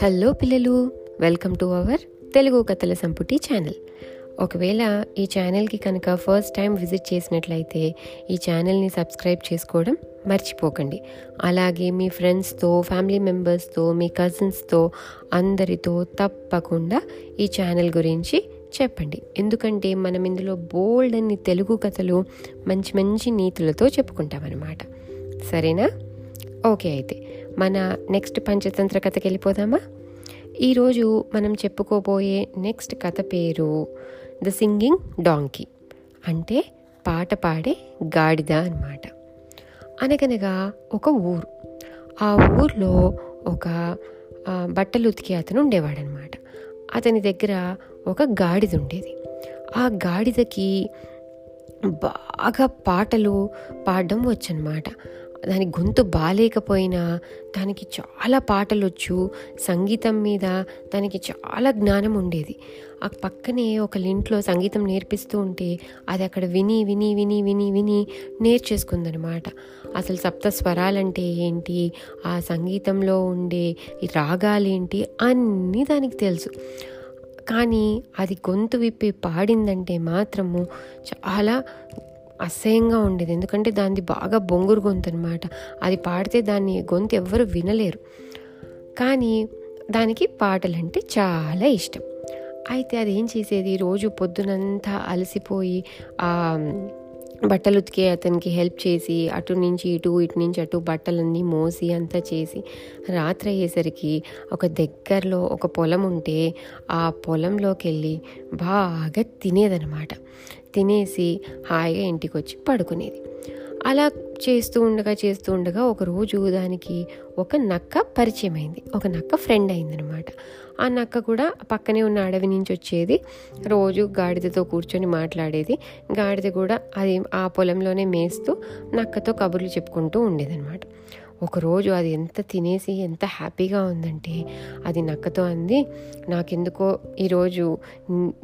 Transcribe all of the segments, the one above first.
Hello పిల్లలు welcome to our Telugu కథల సంపుటి ఛానల్ ఒకవేళ ఈ ఛానల్కి కనుక ఫస్ట్ టైం విజిట్ చేసినట్లయితే ఈ ఛానల్ని సబ్స్క్రైబ్ చేసుకోవడం మర్చిపోకండి. అలాగే మీ ఫ్రెండ్స్తో ఫ్యామిలీ మెంబర్స్తో మీ కజిన్స్తో అందరితో తప్పకుండా ఈ ఛానల్ గురించి చెప్పండి. ఎందుకంటే మనం ఇందులో బోల్డ్ అన్ని తెలుగు కథలు మంచి మంచి నీతులతో చెప్పుకుంటామన్నమాట. సరేనా? ఓకే అయితే మన నెక్స్ట్ పంచతంత్ర కథకి వెళ్ళిపోదామా ఈరోజు మనం చెప్పుకోబోయే నెక్స్ట్ కథ పేరు ద సింగింగ్ డాంకీ. అంటే పాట పాడే గాడిద అన్నమాట. అనగనగా ఒక ఊరు. ఆ ఊర్లో ఒక బట్టలు ఉతికే అతను ఉండేవాడనమాట అతని దగ్గర ఒక గాడిద ఉండేది. ఆ గాడిదకి బాగా పాటలు పాడడం వచ్చనమాట దాని గొంతు బాగాలేకపోయినా దానికి చాలా పాటలు వచ్చు సంగీతం మీద దానికి చాలా జ్ఞానం ఉండేది. ఆ పక్కనే ఒక ఇంట్లో సంగీతం నేర్పిస్తూ ఉంటే అది అక్కడ విని విని విని విని విని నేర్చేసుకుందనమాట. అసలు సప్త స్వరాలంటే ఏంటి? ఆ సంగీతంలో ఉండే ఈ రాగాలేంటి? అన్నీ దానికి తెలుసు. కానీ అది గొంతు విప్పి పాడిందంటే మాత్రము చాలా అసహ్యంగా ఉండేది. ఎందుకంటే దానిది బాగా బొంగురు గొంతు అనమాట అది పాడితే దాన్ని గొంతు ఎవ్వరు వినలేరు. కానీ దానికి పాటలంటే చాలా ఇష్టం. అయితే అది ఏం చేసేది? రోజు పొద్దునంతా అలసిపోయి బట్టలు ఉతికే అతనికి హెల్ప్ చేసి అటు నుంచి ఇటు ఇటు నుంచి అటు బట్టలన్నీ మోసి అంతా చేసి రాత్రి అయ్యేసరికి ఒక దగ్గరలో ఒక పొలం ఉంటే ఆ పొలంలోకి వెళ్ళి బాగా తినేదనమాట. తినేసి హాయిగా ఇంటికి వచ్చి పడుకునేది. అలా చేస్తూ ఉండగా చేస్తూ ఉండగా ఒక రోజు దానికి ఒక నక్క పరిచయం అయింది ఒక నక్క ఫ్రెండ్ అయిందనమాట ఆ నక్క కూడా పక్కనే ఉన్న అడవి నుంచి వచ్చేది. రోజు గాడిదతో కూర్చొని మాట్లాడేది. గాడిద కూడా అది ఆ పొలంలోనే మేస్తూ నక్కతో కబుర్లు చెప్పుకుంటూ ఉండేదనమాట ఒకరోజు అది ఎంత తినేసి ఎంత హ్యాపీగా ఉందంటే అది నక్కతో అంది నాకెందుకో ఈరోజు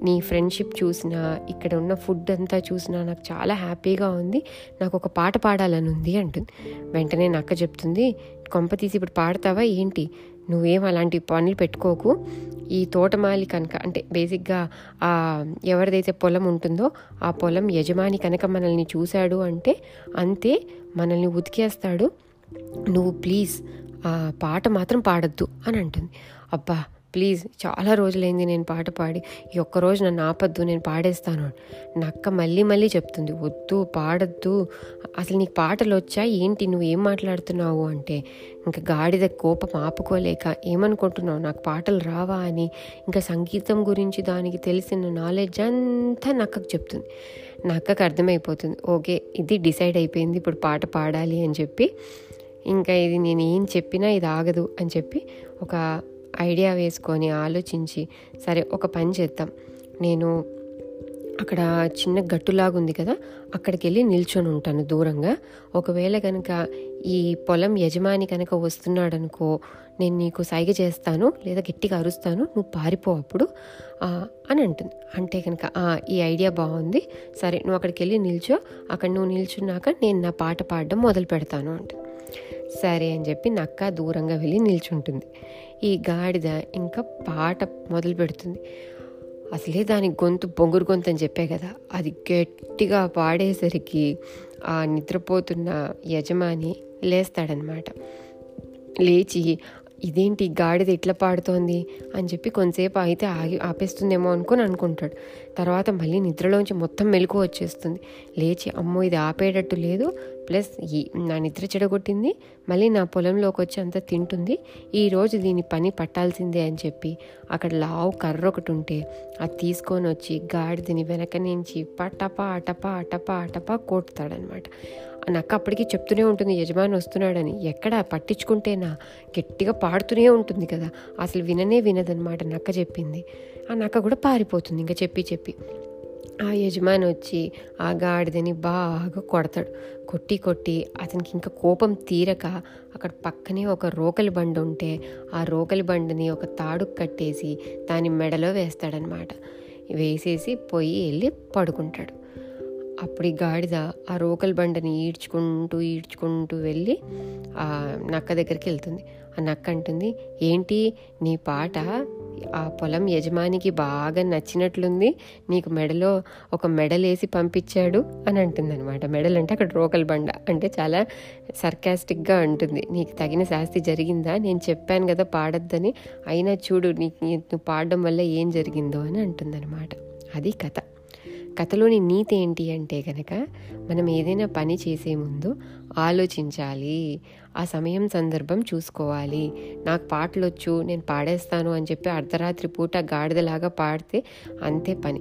నీ- ఫ్రెండ్షిప్ చూసినా ఇక్కడ ఉన్న ఫుడ్ అంతా చూసినా నాకు చాలా హ్యాపీగా ఉంది నాకు ఒక పాట పాడాలని ఉంది అంటుంది. వెంటనే నక్క చెప్తుంది కొంప తీసి ఇప్పుడు పాడతావా? ఏంటి? నువ్వేం అలాంటి పనులు పెట్టుకోకు. ఈ తోటమాలి కనుక అంటే బేసిక్గా ఆ ఎవరిదైతే పొలం ఉంటుందో ఆ పొలం యజమాని కనుక మనల్ని చూశాడు అంటే అంతే మనల్ని ఉతికేస్తాడు. నువ్వు ప్లీజ్ ఆ పాట మాత్రం పాడద్దు అని అంటుంది. అబ్బా ప్లీజ్ చాలా రోజులైంది నేను పాట పాడి ఈ ఒక్క రోజు నన్ను ఆపద్దు నేను పాడేస్తాను అని. నక్క మళ్ళీ మళ్ళీ చెప్తుంది వద్దు పాడద్దు. అసలు నీకు పాటలు వచ్చా? ఏంటి? నువ్వు ఏం మాట్లాడుతున్నావు అంటే ఇంకా గాడిద కోపం ఆపుకోలేక ఏమనుకుంటున్నావు? నాకు పాటలు రావా అని ఇంకా సంగీతం గురించి దానికి తెలిసిన నాలెడ్జ్ అంతా నక్కకు చెప్తుంది. నక్కకు అర్థమైపోతుంది ఓకే ఇది డిసైడ్ అయిపోయింది ఇప్పుడు పాట పాడాలి అని చెప్పి ఇంకా ఇది నేను ఏం చెప్పినా ఇది ఆగదు అని చెప్పి ఒక ఐడియా వేసుకొని ఆలోచించి సరే ఒక పని చేద్దాం. నేను అక్కడ చిన్న గట్టులాగా ఉంది కదా అక్కడికి వెళ్ళి నిల్చొని ఉంటాను దూరంగా. ఒకవేళ కనుక ఈ పొలం యజమాని కనుక వస్తున్నాడనుకో నేను నీకు సైగ చేస్తాను లేదా గట్టిగా అరుస్తాను నువ్వు పారిపో అప్పుడు అని అంటుంది. అంటే కనుక ఈ ఐడియా బాగుంది సరే నువ్వు అక్కడికి వెళ్ళి నిల్చో అక్కడ నువ్వు నిల్చున్నాక నేను నా పాట పాడడం మొదలు పెడతాను అంటుంది. సరే అని చెప్పి నక్క దూరంగా వెళ్ళి నిల్చుంటుంది. ఈ గాడిద ఇంకా పాట మొదలు పెడుతుంది. అసలే దాని గొంతు బొంగురు గొంతు అని చెప్పే కదా. అది గట్టిగా పాడేసరికి ఆ నిద్రపోతున్న యజమాని లేస్తాడనమాట. లేచి ఇదేంటి గాడిద ఇట్లా పాడుతోంది అని చెప్పి కొంతసేపు అయితే ఆగి ఆపేస్తుందేమో అనుకుని అనుకుంటాడు. తర్వాత మళ్ళీ నిద్రలోంచి మొత్తం మెలకు వచ్చేస్తుంది. లేచి అమ్మో ఇది ఆపేటట్టు లేదు. ప్లస్ ఈ నా నిద్ర చెడగొట్టింది. మళ్ళీ నా పొలంలోకి వచ్చి అంతా తింటుంది. ఈరోజు దీని పని పట్టాల్సిందే అని చెప్పి అక్కడ లావు కర్ర ఒకటి ఉంటే అది తీసుకొని వచ్చి గాడిదని వెనక నుంచి పటపా అటపా అటపా అటపా కొడతాడనమాట. నక్క అప్పటికి చెప్తూనే ఉంటుంది యజమాని వస్తున్నాడని. ఎక్కడ? పట్టించుకుంటేనా? గట్టిగా పాడుతూనే ఉంటుంది కదా. అసలు విననే వినదనమాట నక్క చెప్పింది. ఆ నక్క కూడా పారిపోతుంది ఇంకా చెప్పి చెప్పి. ఆ యజమాని వచ్చి ఆ గాడిదని బాగా కొడతాడు. కొట్టి కొట్టి అతనికి ఇంకా కోపం తీరక అక్కడ పక్కనే ఒక రోకలి బండి ఉంటే ఆ రోకలి బండిని ఒక తాడుకు కట్టేసి దాని మెడలో వేస్తాడనమాట వేసేసి పోయి వెళ్ళి పడుకుంటాడు. అప్పుడు ఈ గాడిద ఆ రోకల్ బండని ఈడ్చుకుంటూ ఈడ్చుకుంటూ వెళ్ళి ఆ నక్క దగ్గరికి వెళ్తుంది. ఆ నక్క అంటుంది ఏంటి నీ పాట? ఆ పొలం యజమానికి బాగా నచ్చినట్లుంది. నీకు మెడలో ఒక మెడలేసి పంపించాడు అని అంటుంది అనమాట మెడల్ అంటే అక్కడ రోకల్ బండ అంటే చాలా సర్కాస్టిక్గా అంటుంది నీకు తగిన శాస్తి జరిగిందా? నేను చెప్పాను కదా పాడొద్దని. అయినా చూడు నీకు నువ్వు పాడడం వల్ల ఏం జరిగిందో అని అంటుందన్నమాట. అది కథ. కథలోని నీతి ఏంటి అంటే కనుక మనం ఏదైనా పని చేసే ముందు ఆలోచించాలి. ఆ సమయం సందర్భం చూసుకోవాలి. నాకు పాటలు వచ్చు నేను పాడేస్తాను అని చెప్పి అర్ధరాత్రి పూట గాడిదలాగా పాడితే అంతే పని.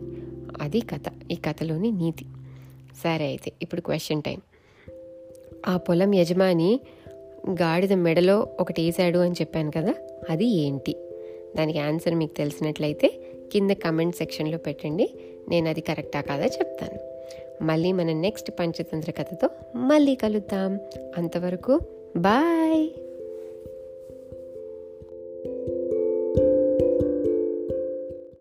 అది కథ. ఈ కథలోని నీతి. సరే అయితే ఇప్పుడు క్వశ్చన్ టైం. ఆ పొలం యజమాని గాడిద మెడలో ఒకటి వేసాడు అని చెప్పాను కదా అది ఏంటి? దానికి ఆన్సర్ మీకు తెలిసినట్లయితే కింద కమెంట్ సెక్షన్లో పెట్టండి. నేను అది కరెక్టా కాదా చెప్తాను. మళ్ళీ మన నెక్స్ట్ పంచతంత్ర కథతో మళ్ళీ కలుద్దాం. అంతవరకు బాయ్.